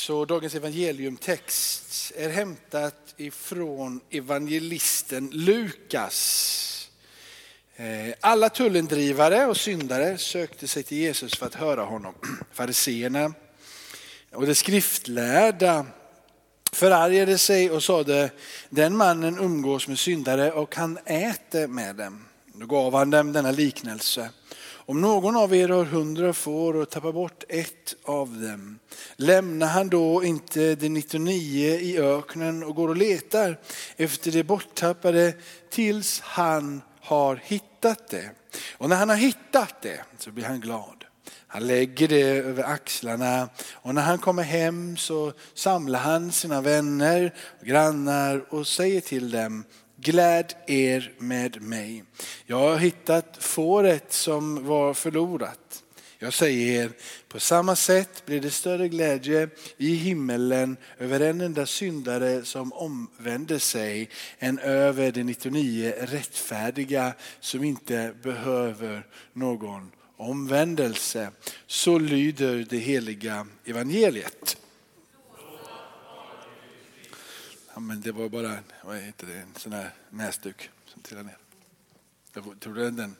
Så dagens evangeliumtext är hämtat ifrån evangelisten Lukas. Eh, alla tullendrivare och syndare sökte sig till Jesus för att höra honom. Fariseerna och de skriftlärda förargade sig och sade, den mannen umgås med syndare och han äter med dem. Då gav han dem denna liknelse. Om någon av er har hundra får och tappar bort ett av dem, lämnar han då inte de 99 i öknen och går och letar efter det borttappade tills han har hittat det. Och när han har hittat det så blir han glad. Han lägger det över axlarna och när han kommer hem så samlar han sina vänner och grannar och säger till dem Gläd er med mig. Jag har hittat fåret som var förlorat. Jag säger er, på samma sätt blir det större glädje i himmelen över en enda syndare som omvänder sig än över de 99 rättfärdiga som inte behöver någon omvändelse. Så lyder det heliga evangeliet. Ja, men det var bara vad heter det, en sån här näsduk som trillade ner. Jag tror du den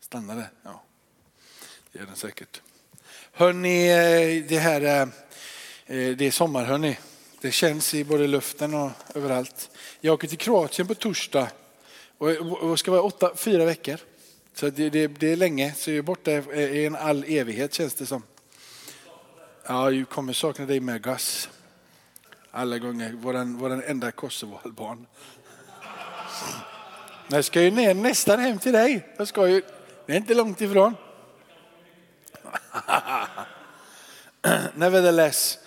stannade? Ja, det gör den säkert. Hörni, eh, det här eh, eh, det är sommar hörni. Det känns i både luften och överallt. Jag åker till Kroatien på torsdag och ska vara åtta, fyra veckor. Så det, det, det är länge, så jag är borta i en all evighet känns det som. Ja, jag kommer sakna dig med gas alla gånger. Våran, våran enda Kosovoalban. Jag ska ju ner nästan hem till dig. Jag ska ju, det är inte långt ifrån. Nevertheless.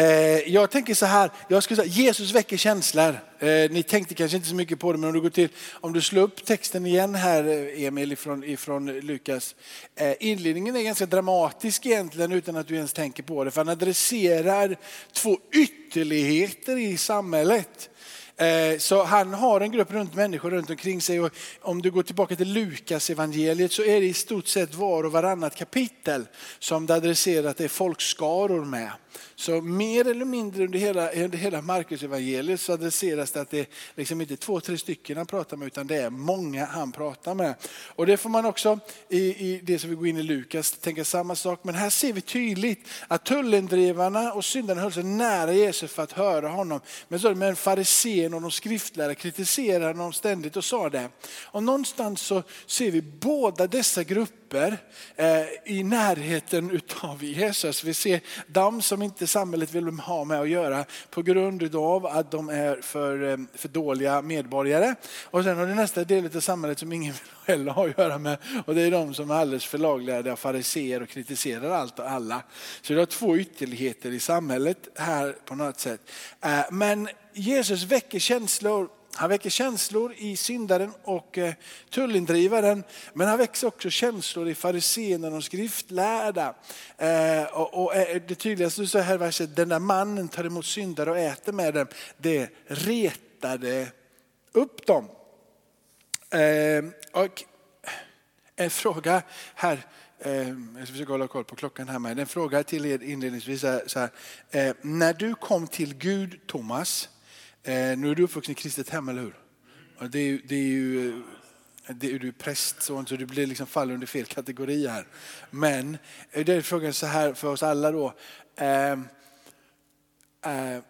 Eh, jag tänker så här, jag skulle säga Jesus väcker känslor. Eh, ni tänkte kanske inte så mycket på det, men om du går till, om du slår upp texten igen här eh, Emil ifrån, ifrån Lukas. Eh, inledningen är ganska dramatisk egentligen utan att du ens tänker på det. För han adresserar två ytterligheter i samhället. Eh, så han har en grupp runt människor runt omkring sig. Och om du går tillbaka till Lukas evangeliet så är det i stort sett var och varannat kapitel som det adresserat är folkskaror med. Så mer eller mindre under hela, under hela Markus evangeliet så adresseras det att det är liksom inte två, tre stycken han pratar med utan det är många han pratar med. Och det får man också i, i det som vi går in i Lukas tänka samma sak. Men här ser vi tydligt att tullendrivarna och syndarna höll sig nära Jesus för att höra honom. Men så men farisén och de skriftlärare kritiserade honom ständigt och sa det. Och någonstans så ser vi båda dessa grupper eh, i närheten utav Jesus. Vi ser de som som inte samhället vill ha med att göra på grund av att de är för, eh, för dåliga medborgare. Och sen har du nästa del av samhället som ingen vill heller ha att göra med och det är de som är alldeles för laglärda fariseer och kritiserar allt och alla. Så du har två ytterligheter i samhället här på något sätt. Eh, men Jesus väcker känslor han väcker känslor i syndaren och eh, tullindrivaren. Men han väcker också känslor i fariséerna och skriftlärda. Eh, och eh, det tydligaste så här verset, den där mannen tar emot syndare och äter med dem. Det retade upp dem. Och en fråga här, jag ska försöka hålla koll på klockan här med. En fråga till er inledningsvis. Så här, när du kom till Gud, Thomas, Eh, nu är du uppvuxen i kristet hem, eller hur? Och det är, det är ju, eh, det är du präst så du blir liksom faller under fel kategori här. Men eh, det är frågan så här för oss alla då. Eh, eh,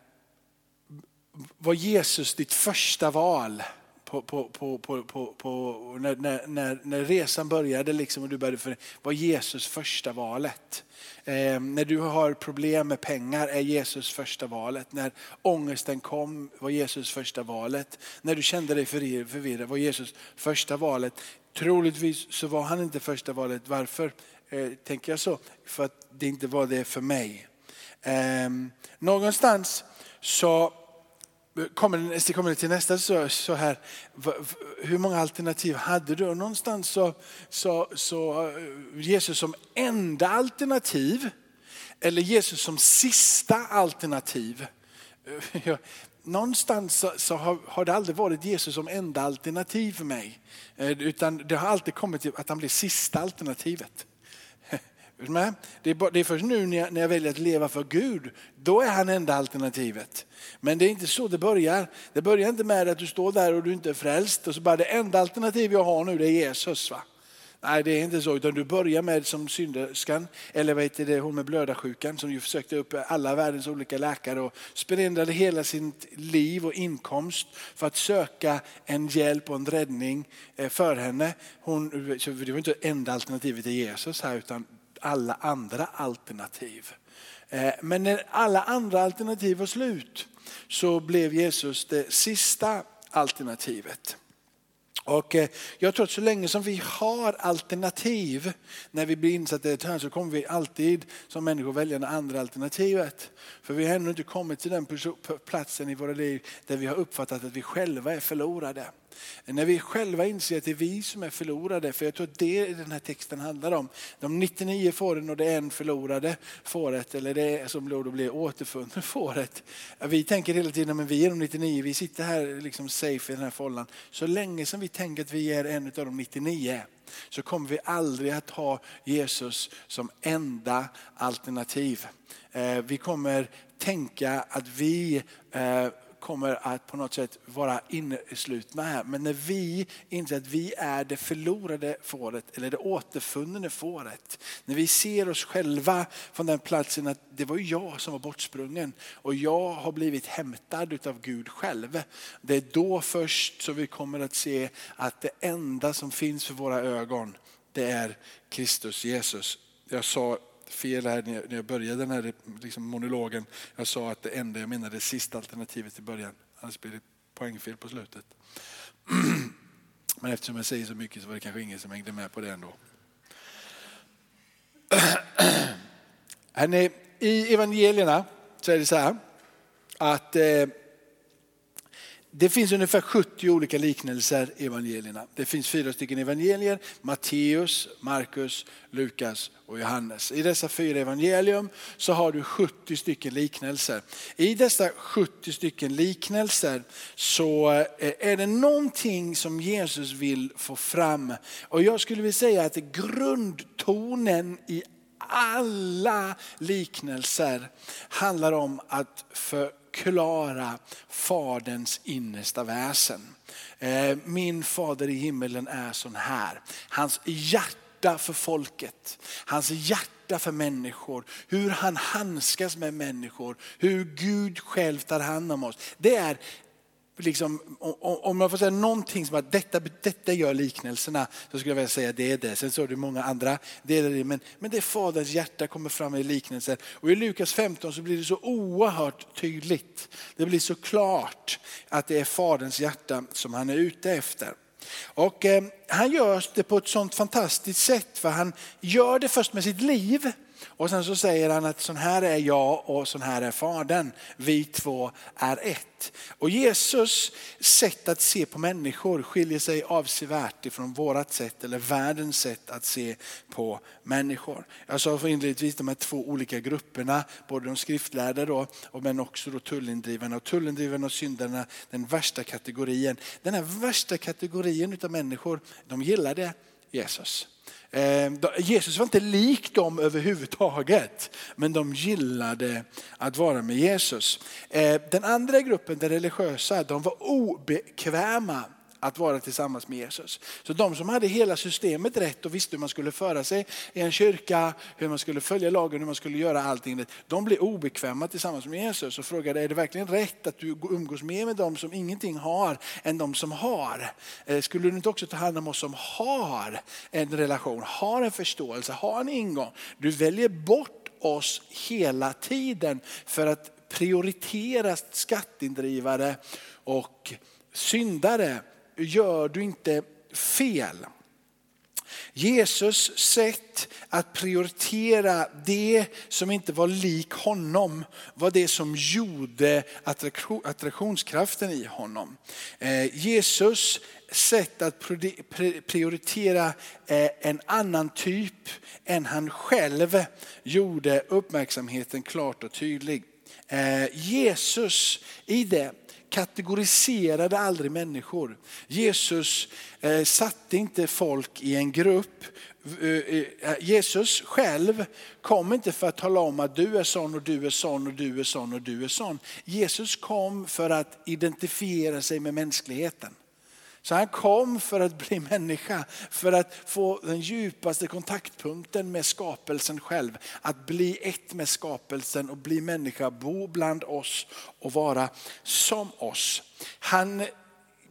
var Jesus ditt första val? På, på, på, på, på, när, när, när resan började liksom och du började för, var Jesus första valet? Eh, när du har problem med pengar är Jesus första valet. När ångesten kom var Jesus första valet. När du kände dig förvirrad var Jesus första valet. Troligtvis så var han inte första valet. Varför eh, tänker jag så? För att det inte var det för mig. Eh, någonstans så kommer, kommer till nästa så, så här, hur många alternativ hade du? Och någonstans så, så, så eh, Jesus som enda alternativ eller Jesus som sista alternativ. Eh, någonstans så, så har, har, det aldrig varit Jesus som enda alternativ för mig. Eh, utan det har alltid kommit till att han blir sista alternativet. Det, är först nu när jag, väljer att leva för Gud, då är han enda alternativet. Men det är inte så det börjar. Det börjar inte med att du står där och du inte är frälst och så bara det enda alternativ jag har nu det är Jesus. Va? Nej, det är inte så, utan du börjar med som synderskan, eller vad heter det, hon med blödarsjukan som ju försökte upp alla världens olika läkare och spenderade hela sitt liv och inkomst för att söka en hjälp och en räddning eh, för henne. Hon, det var inte enda alternativet till Jesus här, utan alla andra alternativ. Eh, men när alla andra alternativ var slut så blev Jesus det sista alternativet. Och eh, jag tror att så länge som vi har alternativ när vi blir insatta i ett hörn så kommer vi alltid som människor välja det andra alternativet. För vi har ännu inte kommit till den platsen i våra liv där vi har uppfattat att vi själva är förlorade. När vi själva inser att det är vi som är förlorade, för jag tror att det den här texten handlar om. De 99 fåren och det en förlorade fåret, eller det som då blir återfunnet fåret. Vi tänker hela tiden att vi är de 99, vi sitter här liksom safe i den här fållan. Så länge som vi tänker att vi är en av de 99 så kommer vi aldrig att ha Jesus som enda alternativ. Eh, vi kommer tänka att vi eh, kommer att på något sätt vara inneslutna här. Men när vi inser att vi är det förlorade fåret eller det återfunne fåret. När vi ser oss själva från den platsen att det var jag som var bortsprungen och jag har blivit hämtad av Gud själv. Det är då först som vi kommer att se att det enda som finns för våra ögon det är Kristus Jesus. Jag sa fel här när jag började den här liksom monologen. Jag sa att det enda jag menade det sista alternativet i början. Annars blir det poängfel på slutet. Men eftersom jag säger så mycket så var det kanske ingen som hängde med på det ändå. I evangelierna så är det så här att eh, det finns ungefär 70 olika liknelser i evangelierna. Det finns fyra stycken evangelier, Matteus, Markus, Lukas och Johannes. I dessa fyra evangelium så har du 70 stycken liknelser. I dessa 70 stycken liknelser så eh, är det någonting som Jesus vill få fram. Och jag skulle vilja säga att grundtonen i alla liknelser handlar om att för förklara Faderns innersta väsen. Eh, min fader i himmelen är sån här. Hans hjärta för folket, hans hjärta för människor, hur han handskas med människor, hur Gud själv tar hand om oss. Det är liksom, om man får säga någonting som att detta, detta gör liknelserna, så skulle jag vilja säga det är det. Sen så är det många andra delar men, men det är Faderns hjärta kommer fram i liknelser. Och i Lukas 15 så blir det så oerhört tydligt. Det blir så klart att det är Faderns hjärta som han är ute efter. Och eh, han gör det på ett sånt fantastiskt sätt för han gör det först med sitt liv. Och sen så säger han att sån här är jag och sån här är fadern. Vi två är ett. Och Jesus sätt att se på människor skiljer sig avsevärt ifrån vårat sätt eller världens sätt att se på människor. Jag sa inledningsvis de här två olika grupperna, både de skriftlärda då, men också då tullindrivarna. Och tullindrivarna och syndarna, den värsta kategorin. Den här värsta kategorin av människor, de gillade Jesus. Ehm, Jesus var inte lik dem överhuvudtaget, men de gillade att vara med Jesus. Ehm, den andra gruppen, den religiösa, de var obekväma att vara tillsammans med Jesus. Så de som hade hela systemet rätt och visste hur man skulle föra sig i en kyrka, hur man skulle följa lagen, hur man skulle göra allting. De blev obekväma tillsammans med Jesus och frågade, är det verkligen rätt att du umgås mer med dem som ingenting har än de som har? Eh, skulle du inte också ta hand om oss som har en relation, har en förståelse, har en ingång? Du väljer bort oss hela tiden för att prioritera skatteindrivare och syndare gör du inte fel. Jesus sätt att prioritera det som inte var lik honom var det som gjorde attraktionskraften i honom. Eh, Jesus sätt att prioritera eh, en annan typ än han själv gjorde uppmärksamheten klart och tydlig. Eh, Jesus i det kategoriserade aldrig människor. Jesus eh, satte inte folk i en grupp. Eh, Jesus själv kom inte för att tala om att du är sån och du är sån och du är sån och du är sån. Jesus kom för att identifiera sig med mänskligheten. Så han kom för att bli människa, för att få den djupaste kontaktpunkten med skapelsen själv. Att bli ett med skapelsen och bli människa, bo bland oss och vara som oss. Han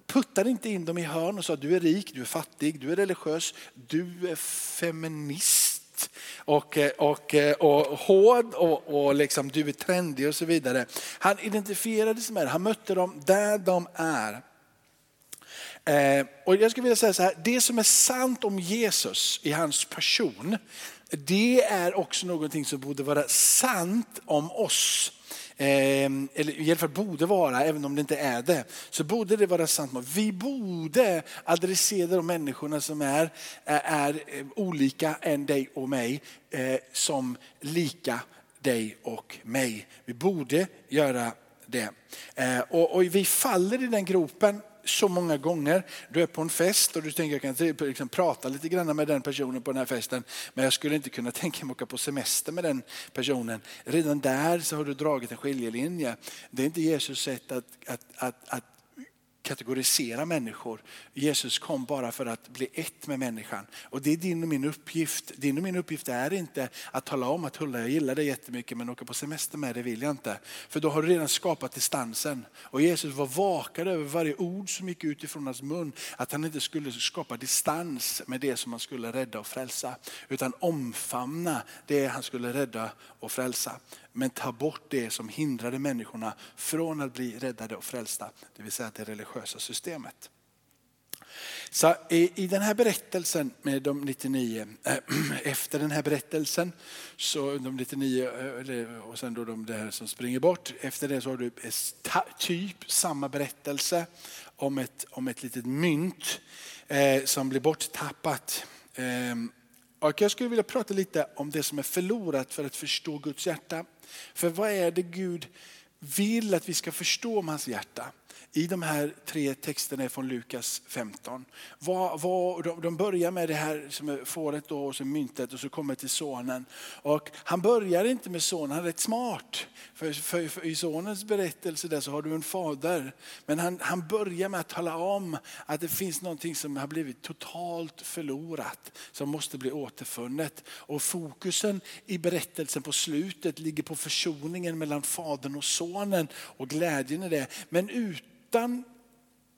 puttade inte in dem i hörn och sa du är rik, du är fattig, du är religiös, du är feminist och, eh, och, eh, och hård och, och liksom, du är trendig och så vidare. Han identifierade sig med det, han mötte dem där de är. Eh, och jag skulle vilja säga så här, det som är sant om Jesus i hans person, det är också någonting som borde vara sant om oss. Eh, eller i alla fall borde vara, även om det inte är det, så borde det vara sant. Vi borde adressera de människorna som är, är eh, olika än dig och mig som lika dig och mig. Vi borde göra det. Och, och vi faller i den gropen så många gånger. Du är på en fest och du tänker jag kan typ liksom prata lite grann med den personen på den här festen. Men jag skulle inte kunna tänka mig att åka på semester med den personen. Redan där så har du dragit en skiljelinje. Det är inte Jesus sätt att, att, att, att kategorisera människor. Jesus kom bara för att bli ett med människan. Och det är din och min uppgift. Din och min uppgift är inte att tala om att Hulla jag gillar dig jättemycket men åka på semester med dig vill jag inte. För då har du redan skapat distansen. Och Jesus var vakad över varje ord som gick ut ifrån hans mun. Att han inte skulle skapa distans med det som han skulle rädda och frälsa. Utan omfamna det han skulle rädda och frälsa men ta bort det som hindrade människorna från att bli räddade och frälsta, det vill säga det religiösa systemet. Så i, den här berättelsen med de 99, äh, efter den här berättelsen, så de 99 äh, och sen då de där som springer bort, efter det så har du typ samma berättelse om ett, om ett litet mynt eh, som blir borttappat. Eh, och jag skulle vilja prata lite om det som är förlorat för att förstå Guds hjärta. För vad är det Gud vill att vi ska förstå om hans hjärta? I de här tre texterna från Lukas 15. Vad, vad, de börjar med det här som är fåret då, och så myntet och så kommer till sonen. Och han börjar inte med sonen, han är rätt smart. För, för, för, I sonens berättelse där så har du en fader. Men han, han börjar med att tala om att det finns någonting som har blivit totalt förlorat. Som måste bli återfunnet. Och fokusen i berättelsen på slutet ligger på försoningen mellan fadern och sonen och glädjen i det. Men ut utan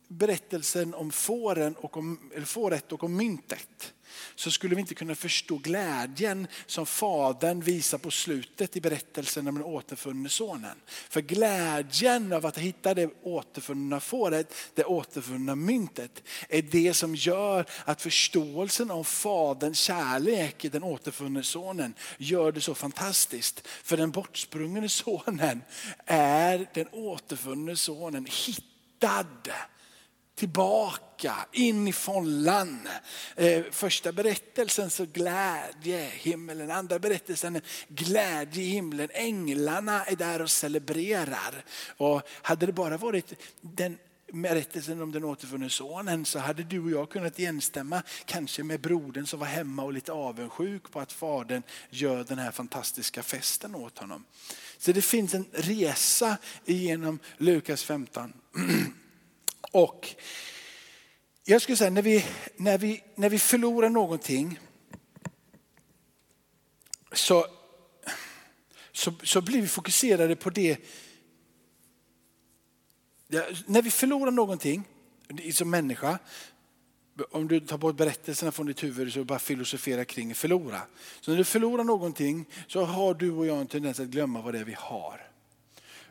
berättelsen om fåren och om, eller fåret och om myntet så skulle vi inte kunna förstå glädjen som fadern visar på slutet i berättelsen om den återfunne sonen. För glädjen av att hitta det återfunna fåret, det återfunna myntet, är det som gör att förståelsen av faderns kärlek i den återfunne sonen gör det så fantastiskt. För den bortsprungne sonen är den återfunne sonen hittad tillbaka in i follan. Eh, första berättelsen så glädje i himlen, andra berättelsen glädje i himlen. Änglarna är där och celebrerar. Och hade det bara varit den berättelsen om den återfunne sonen så hade du och jag kunnat instämma kanske med brodern som var hemma och lite avundsjuk på att fadern gör den här fantastiska festen åt honom. Så det finns en resa genom Lukas 15. Och jag skulle säga när vi, när vi, när vi förlorar någonting så, så, så blir vi fokuserade på det. När vi förlorar någonting som människa, om du tar bort berättelserna från ditt huvud så bara filosofera kring förlora. Så när du förlorar någonting så har du och jag en tendens att glömma vad det är vi har.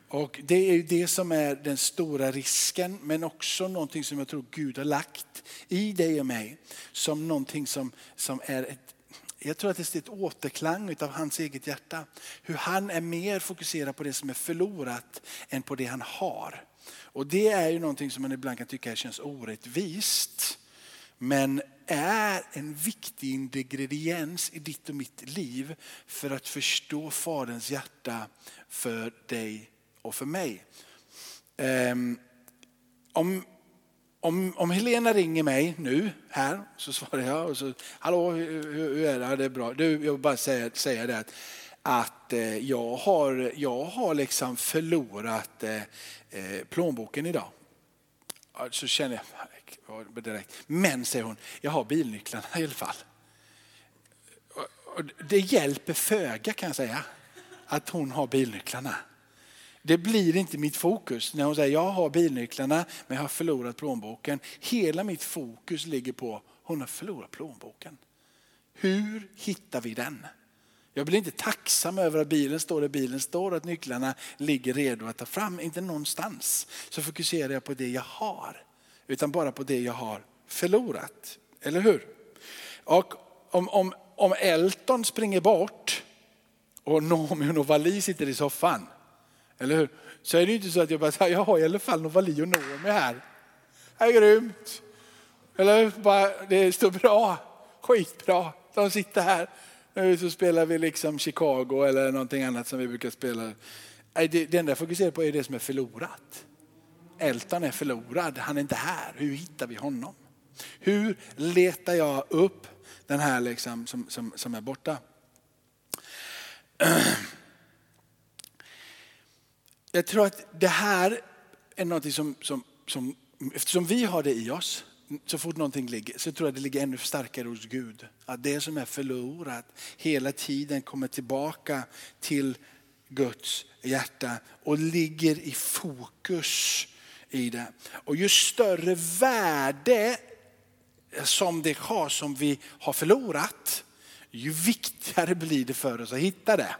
Och det är det som är den stora risken men också någonting som jag tror Gud har lagt i dig och mig. Som någonting som, som är ett jag tror att det är ett återklang av hans eget hjärta. Hur han är mer fokuserad på det som är förlorat än på det han har. Och det är ju någonting som man ibland kan tycka känns orättvist. men är en viktig ingrediens i ditt och mitt liv för att förstå Faderns hjärta för dig och för mig. Ehm, om, om, om Helena ringer mig nu här så svarar jag och så, hallå hur, hur är det? det är bra. Du, jag vill bara säga, säga det att, att eh, jag har, jag har liksom förlorat eh, eh, plånboken idag. Så känner jag direkt. Men säger hon, jag har bilnycklarna i alla fall. Det hjälper föga kan jag säga att hon har bilnycklarna. Det blir inte mitt fokus när hon säger jag har bilnycklarna men jag har förlorat plånboken. Hela mitt fokus ligger på hon har förlorat plånboken. Hur hittar vi den? Jag blir inte tacksam över att bilen står där bilen står och att nycklarna ligger redo att ta fram. Inte någonstans så fokuserar jag på det jag har. Utan bara på det jag har förlorat. Eller hur? Och om, om, om Elton springer bort och Noomi och Novali sitter i soffan eller hur? Så är det inte så att jag bara säger, jag har i alla fall Novali och Noomi här. Det är grymt. Eller bara, det står bra, skitbra. De sitter här. Nu så spelar vi liksom Chicago eller någonting annat som vi brukar spela. Eh, det enda jag fokuserar på är det som är förlorat. Elton är förlorad, han är inte här. Hur hittar vi honom? Hur letar jag upp den här liksom som, som, som är borta? Jag tror att det här är något som, som, som, eftersom vi har det i oss, så fort någonting ligger, så tror jag det ligger ännu starkare hos Gud. Att det som är förlorat hela tiden kommer tillbaka till Guds hjärta och ligger i fokus i det. Och ju större värde som det har som vi har förlorat, ju viktigare blir det för oss att hitta det.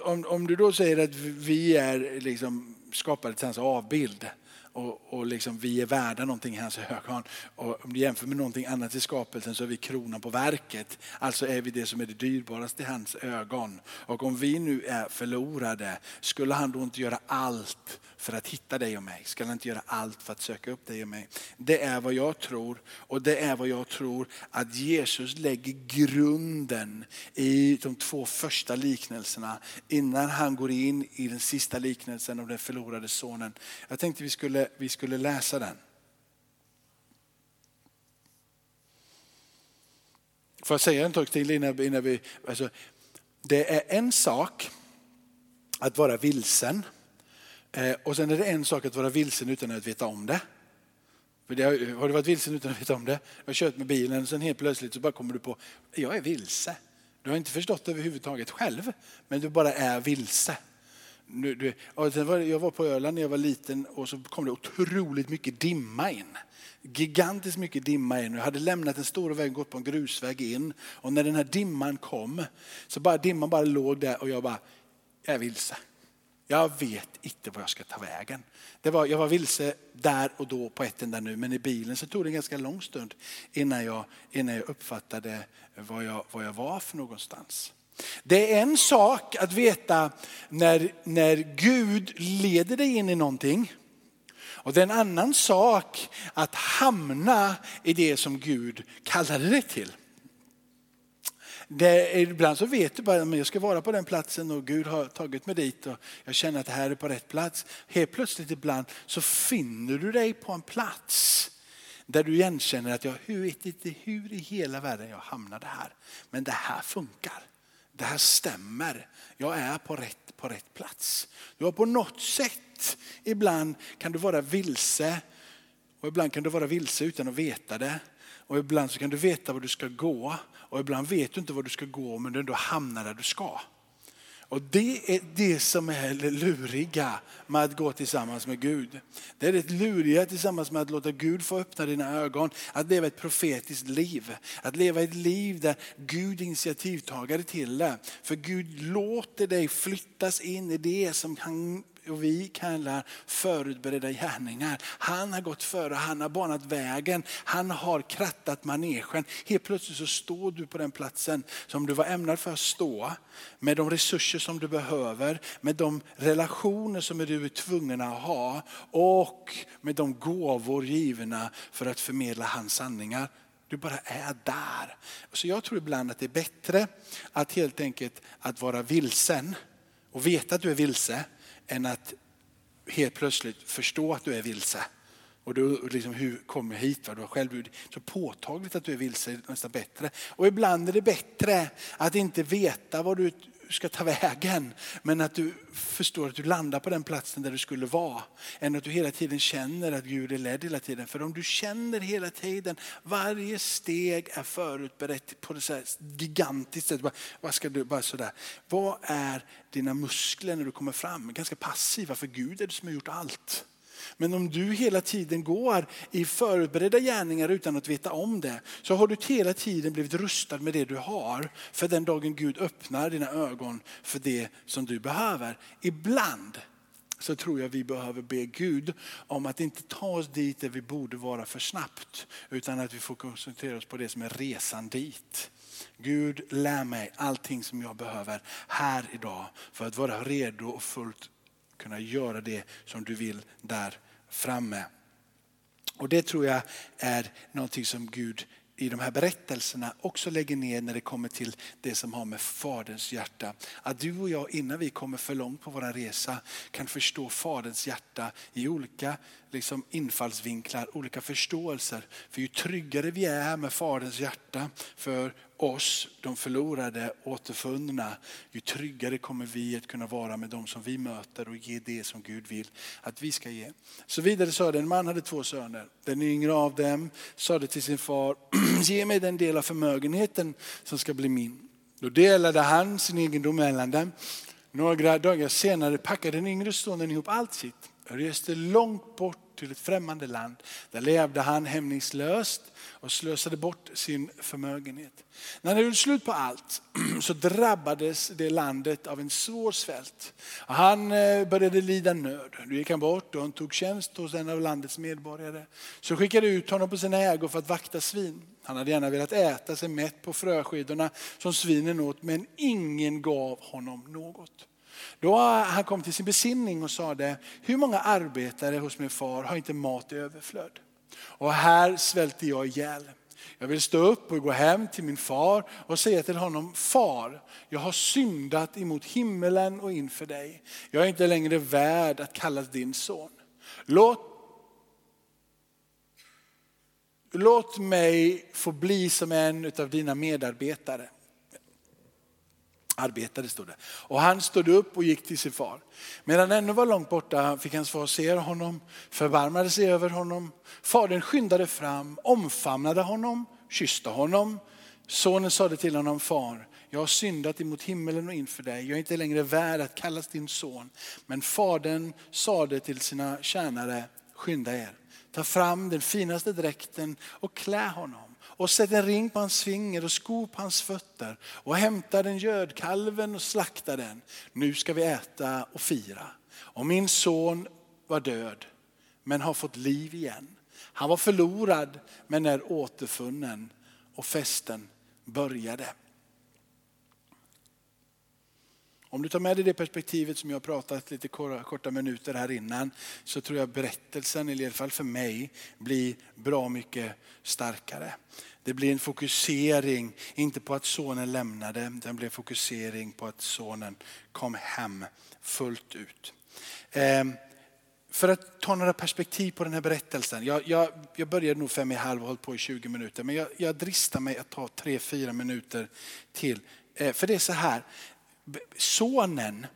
Om, om du då säger att vi är liksom skapade till hans avbild och, och liksom vi är värda någonting i hans ögon. Och om du jämför med någonting annat i skapelsen så är vi kronan på verket. Alltså är vi det som är det dyrbaraste i hans ögon. Och om vi nu är förlorade, skulle han då inte göra allt för att hitta dig och mig? Ska han inte göra allt för att söka upp dig och mig? Det är vad jag tror och det är vad jag tror att Jesus lägger grunden i de två första liknelserna innan han går in i den sista liknelsen om den förlorade sonen. Jag tänkte vi skulle, vi skulle läsa den. Får jag säga en sak till innan, innan vi... Alltså, det är en sak att vara vilsen Eh, och sen är det en sak att vara vilsen utan att veta om det. För det har, har, du varit vilsen utan att veta om det? Jag har kört med bilen och sen helt plötsligt så bara kommer du på, jag är vilse. Du har inte förstått det överhuvudtaget själv, men du bara är vilse. Du, du, jag var på Öland när jag var liten och så kom det otroligt mycket dimma in. Gigantiskt mycket dimma in. Jag hade lämnat en stor väg och gått på en grusväg in. Och när den här dimman kom så bara dimman bara låg där och jag bara, jag är vilse. Jag vet inte vad jag ska ta vägen. Det var, jag var vilse där och då på ett enda nu, men i bilen så tog det en ganska lång stund innan jag, innan jag uppfattade var jag, var jag var för någonstans. Det är en sak att veta när, när Gud leder dig in i någonting. Och det är en annan sak att hamna i det som Gud kallade dig till. Det, ibland så vet du bara att jag ska vara på den platsen och Gud har tagit mig dit och jag känner att det här är på rätt plats. Helt plötsligt ibland så finner du dig på en plats där du igenkänner att jag vet inte hur i hela världen jag hamnade här. Men det här funkar. Det här stämmer. Jag är på rätt, på rätt plats. Du har på något sätt, ibland kan du vara vilse och ibland kan du vara vilse utan att veta det. Och ibland så kan du veta var du ska gå och ibland vet du inte var du ska gå men du ändå hamnar där du ska. Och det är det som är det luriga med att gå tillsammans med Gud. Det är det luriga tillsammans med att låta Gud få öppna dina ögon. Att leva ett profetiskt liv. Att leva ett liv där Gud är initiativtagare till det. För Gud låter dig flyttas in i det som han och vi kallar förutberedda gärningar. Han har gått före, han har banat vägen, han har krattat manegen. Helt plötsligt så står du på den platsen som du var ämnad för att stå. Med de resurser som du behöver, med de relationer som du är tvungen att ha och med de gåvor givna för att förmedla hans sanningar. Du bara är där. Så jag tror ibland att det är bättre att helt enkelt att vara vilsen och veta att du är vilse än att helt plötsligt förstå att du är vilse. Och du liksom, hur kommer jag hit? Va? Du har själv så påtagligt att du är vilse är nästan bättre. Och ibland är det bättre att inte veta vad du ska ta vägen. Men att du förstår att du landar på den platsen där du skulle vara. Än att du hela tiden känner att Gud är ledd hela tiden. För om du känner hela tiden, varje steg är förutberett på ett så gigantiskt sätt. Vad ska du, bara sådär. Vad är dina muskler när du kommer fram? Ganska passiva, för Gud är det som har gjort allt. Men om du hela tiden går i förberedda gärningar utan att veta om det, så har du hela tiden blivit rustad med det du har. För den dagen Gud öppnar dina ögon för det som du behöver. Ibland så tror jag vi behöver be Gud om att inte ta oss dit där vi borde vara för snabbt. Utan att vi får koncentrera oss på det som är resan dit. Gud lär mig allting som jag behöver här idag för att vara redo och fullt kunna göra det som du vill där framme. Och det tror jag är någonting som Gud i de här berättelserna också lägger ner när det kommer till det som har med Faderns hjärta. Att du och jag innan vi kommer för långt på vår resa kan förstå Faderns hjärta i olika liksom, infallsvinklar, olika förståelser. För ju tryggare vi är med Faderns hjärta för oss, de förlorade, återfunna, ju tryggare kommer vi att kunna vara med de som vi möter och ge det som Gud vill att vi ska ge. Så vidare sa det, en man hade två söner. Den yngre av dem sade till sin far, ge mig den del av förmögenheten som ska bli min. Då delade han sin egendom mellan dem. Några dagar senare packade den yngre sonen ihop allt sitt och reste långt bort till ett främmande land. Där levde han hämningslöst och slösade bort sin förmögenhet. När han gjorde slut på allt så drabbades det landet av en svår svält. Han eh, började lida nöd. Då gick han bort och han tog tjänst hos en av landets medborgare. Så skickade ut honom på sina ägor för att vakta svin. Han hade gärna velat äta sig mätt på fröskidorna som svinen åt men ingen gav honom något. Då han kom till sin besinning och sade, hur många arbetare hos min far har inte mat i överflöd? Och här svälter jag ihjäl. Jag vill stå upp och gå hem till min far och säga till honom, far, jag har syndat emot himmelen och inför dig. Jag är inte längre värd att kallas din son. Låt, låt mig få bli som en av dina medarbetare arbetade stod det. Och han stod upp och gick till sin far. Medan han ännu var långt borta fick hans far se honom, förbarmade sig över honom. Fadern skyndade fram, omfamnade honom, kysste honom. Sonen sade till honom, far, jag har syndat emot himmelen och inför dig. Jag är inte längre värd att kallas din son. Men fadern sade till sina tjänare, skynda er, ta fram den finaste dräkten och klä honom och sätt en ring på hans finger och sko på hans fötter och hämta den gödkalven och slakta den. Nu ska vi äta och fira. Och min son var död men har fått liv igen. Han var förlorad men är återfunnen och festen började. Om du tar med dig det perspektivet som jag har pratat lite korta minuter här innan så tror jag berättelsen, i alla fall för mig, blir bra mycket starkare. Det blir en fokusering, inte på att sonen lämnade, det blir en fokusering på att sonen kom hem fullt ut. Ehm, för att ta några perspektiv på den här berättelsen. Jag, jag, jag började nog fem i halv och hållit på i 20 minuter. Men jag, jag dristar mig att ta tre, fyra minuter till. Eh, för det är så här, sonen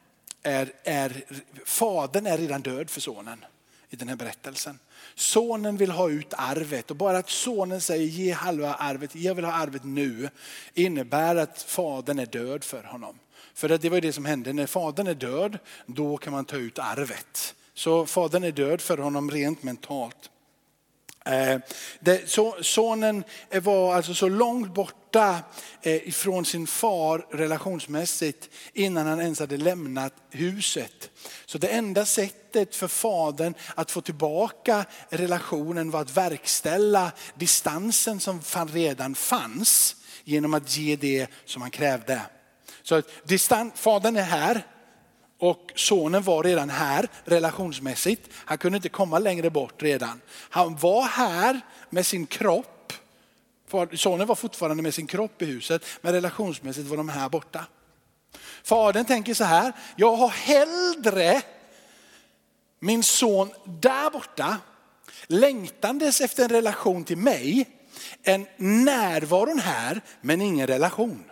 är, är, fadern är redan död för sonen i den här berättelsen. Sonen vill ha ut arvet och bara att sonen säger ge halva arvet, jag vill ha arvet nu, innebär att fadern är död för honom. För det var det som hände, när fadern är död, då kan man ta ut arvet. Så fadern är död för honom rent mentalt. Eh, sonen var alltså så långt borta eh, ifrån sin far relationsmässigt innan han ens hade lämnat huset. Så det enda sättet för fadern att få tillbaka relationen var att verkställa distansen som redan fanns genom att ge det som han krävde. Så distan, fadern är här, och sonen var redan här relationsmässigt. Han kunde inte komma längre bort redan. Han var här med sin kropp. Sonen var fortfarande med sin kropp i huset, men relationsmässigt var de här borta. Fadern tänker så här, jag har hellre min son där borta, längtandes efter en relation till mig, än närvaron här men ingen relation.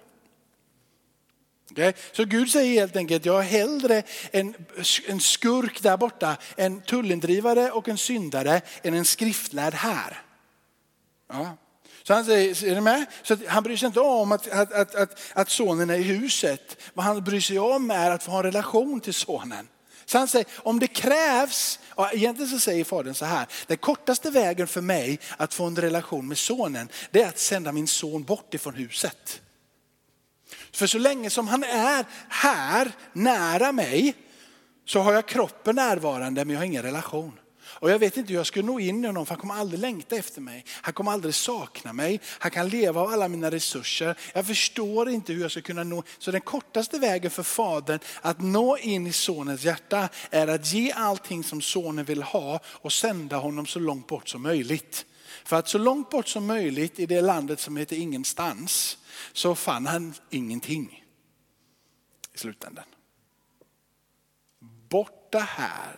Okay? Så Gud säger helt enkelt, jag är hellre en, en skurk där borta, en tullindrivare och en syndare än en skriftlärd här. Ja. Så han säger, är ni med? Så han bryr sig inte om att, att, att, att, att sonen är i huset. Vad han bryr sig om är att få ha en relation till sonen. Så han säger, om det krävs, och egentligen så säger fadern så här, den kortaste vägen för mig att få en relation med sonen, det är att sända min son bort ifrån huset. För så länge som han är här nära mig så har jag kroppen närvarande men jag har ingen relation. Och jag vet inte hur jag ska nå in i honom för han kommer aldrig längta efter mig. Han kommer aldrig sakna mig. Han kan leva av alla mina resurser. Jag förstår inte hur jag ska kunna nå. Så den kortaste vägen för fadern att nå in i sonens hjärta är att ge allting som sonen vill ha och sända honom så långt bort som möjligt. För att så långt bort som möjligt i det landet som heter ingenstans så fann han ingenting i slutändan. Borta här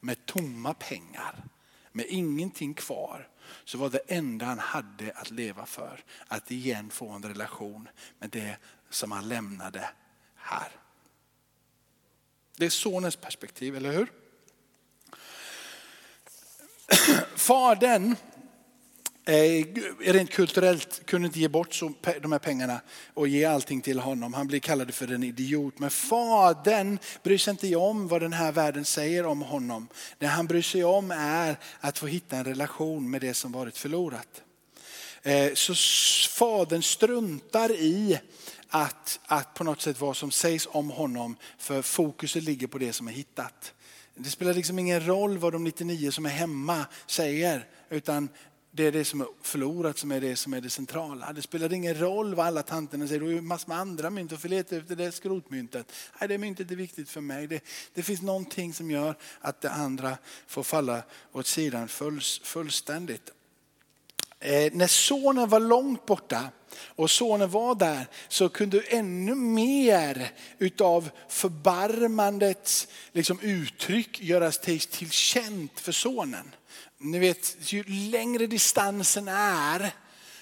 med tomma pengar, med ingenting kvar, så var det enda han hade att leva för att igen få en relation med det som han lämnade här. Det är sonens perspektiv, eller hur? Fadern Eh, rent kulturellt kunde inte ge bort så, de här pengarna och ge allting till honom. Han blir kallad för en idiot. Men fadern bryr sig inte om vad den här världen säger om honom. Det han bryr sig om är att få hitta en relation med det som varit förlorat. Eh, så fadern struntar i att, att på något sätt vad som sägs om honom för fokuset ligger på det som är hittat. Det spelar liksom ingen roll vad de 99 som är hemma säger utan det är det som är förlorat som är det som är det centrala. Det spelar ingen roll vad alla tanterna säger. Du har massor med andra mynt och får leta efter det skrotmyntet. Nej, det myntet är viktigt för mig. Det, det finns någonting som gör att det andra får falla åt sidan full, fullständigt. Eh, när sonen var långt borta och sonen var där så kunde ännu mer utav förbarmandets liksom, uttryck göras till, till känt för sonen. Ni vet, ju längre distansen är,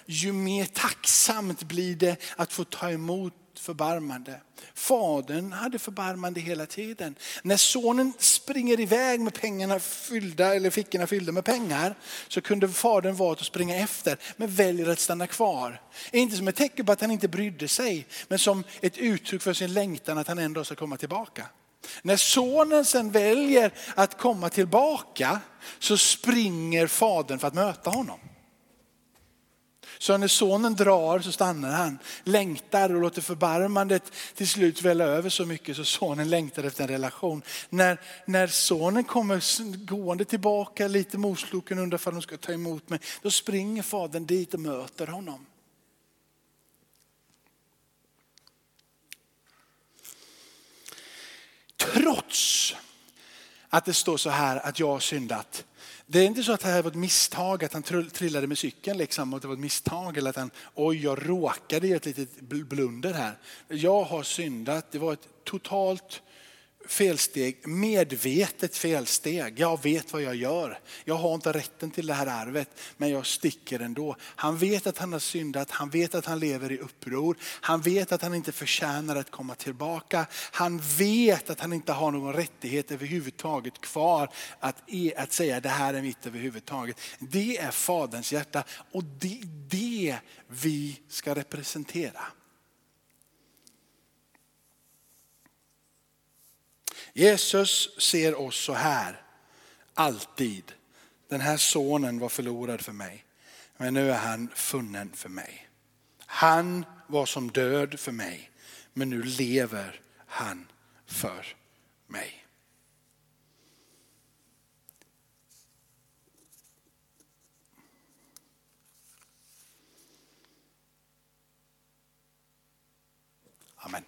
ju mer tacksamt blir det att få ta emot förbarmande. Fadern hade förbarmande hela tiden. När sonen springer iväg med pengarna fyllda, eller fickorna fyllda med pengar, så kunde fadern vara att springa efter, men väljer att stanna kvar. Inte som ett tecken på att han inte brydde sig, men som ett uttryck för sin längtan att han ändå ska komma tillbaka. När sonen sen väljer att komma tillbaka så springer fadern för att möta honom. Så när sonen drar så stannar han, längtar och låter förbarmandet till slut välla över så mycket så sonen längtar efter en relation. När, när sonen kommer gående tillbaka lite mosloken undrar för att de ska ta emot mig, då springer fadern dit och möter honom. Trots att det står så här att jag har syndat. Det är inte så att det här var ett misstag, att han trillade med cykeln liksom, och det var ett misstag eller att han, oj jag råkade i ett litet blunder här. Jag har syndat, det var ett totalt felsteg, medvetet felsteg. Jag vet vad jag gör. Jag har inte rätten till det här arvet, men jag sticker ändå. Han vet att han har syndat, han vet att han lever i uppror. Han vet att han inte förtjänar att komma tillbaka. Han vet att han inte har någon rättighet överhuvudtaget kvar att, e, att säga det här är mitt överhuvudtaget. Det är faderns hjärta och det är det vi ska representera. Jesus ser oss så här, alltid, Den här sonen var förlorad för mig, men nu är han funnen för mig. Han var som död för mig, men nu lever han för mig. Amen.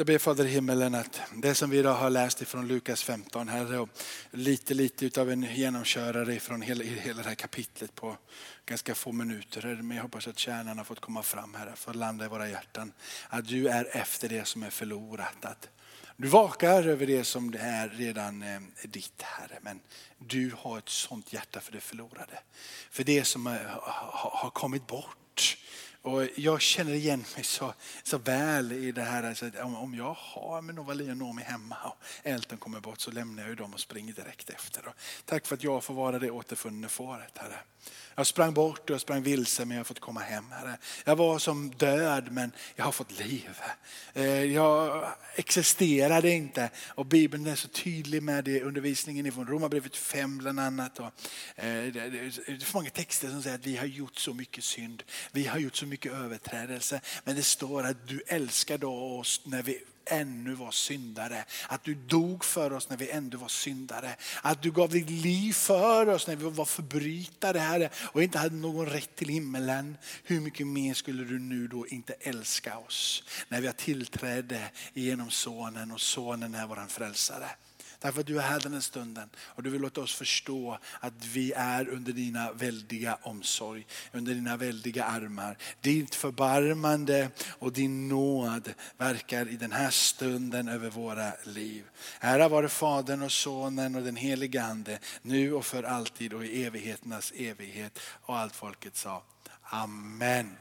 Jag ber Fader i himmelen att det som vi idag har läst ifrån Lukas 15, Herre, och lite lite av en genomkörare från hela, hela det här kapitlet på ganska få minuter. Men jag hoppas att kärnan har fått komma fram här, för att landa i våra hjärtan. Att du är efter det som är förlorat. Att du vakar över det som det är redan är ditt Herre. Men du har ett sånt hjärta för det förlorade. För det som eh, har kommit bort. Och jag känner igen mig så, så väl i det här. Alltså, om, jag har med Novali och Nomi hemma och Elton kommer bort så lämnar jag dem och springer direkt efter. Och tack för att jag får vara det återfunne fåret Herre. Jag sprang bort och jag sprang vilse men jag har fått komma hem. Herre. Jag var som död men jag har fått liv. Eh, jag existerade inte och Bibeln är så tydlig med det undervisningen från Romarbrevet 5 bland annat. Och, eh, det är för många texter som säger att vi har gjort så mycket synd. Vi har gjort så mycket överträdelse. Men det står att du älskade oss när vi ännu var syndare. Att du dog för oss när vi ändå var syndare. Att du gav ditt liv för oss när vi var förbrytare Herre och inte hade någon rätt till himmelen. Hur mycket mer skulle du nu då inte älska oss när vi har tillträde genom sonen och sonen är våran frälsare. Därför att du är här den här stunden och du vill låta oss förstå att vi är under dina väldiga omsorg, under dina väldiga armar. Ditt förbarmande och din nåd verkar i den här stunden över våra liv. Ära vare Fadern och Sonen och den helige Ande, nu och för alltid och i evigheternas evighet. Och allt folket sa Amen.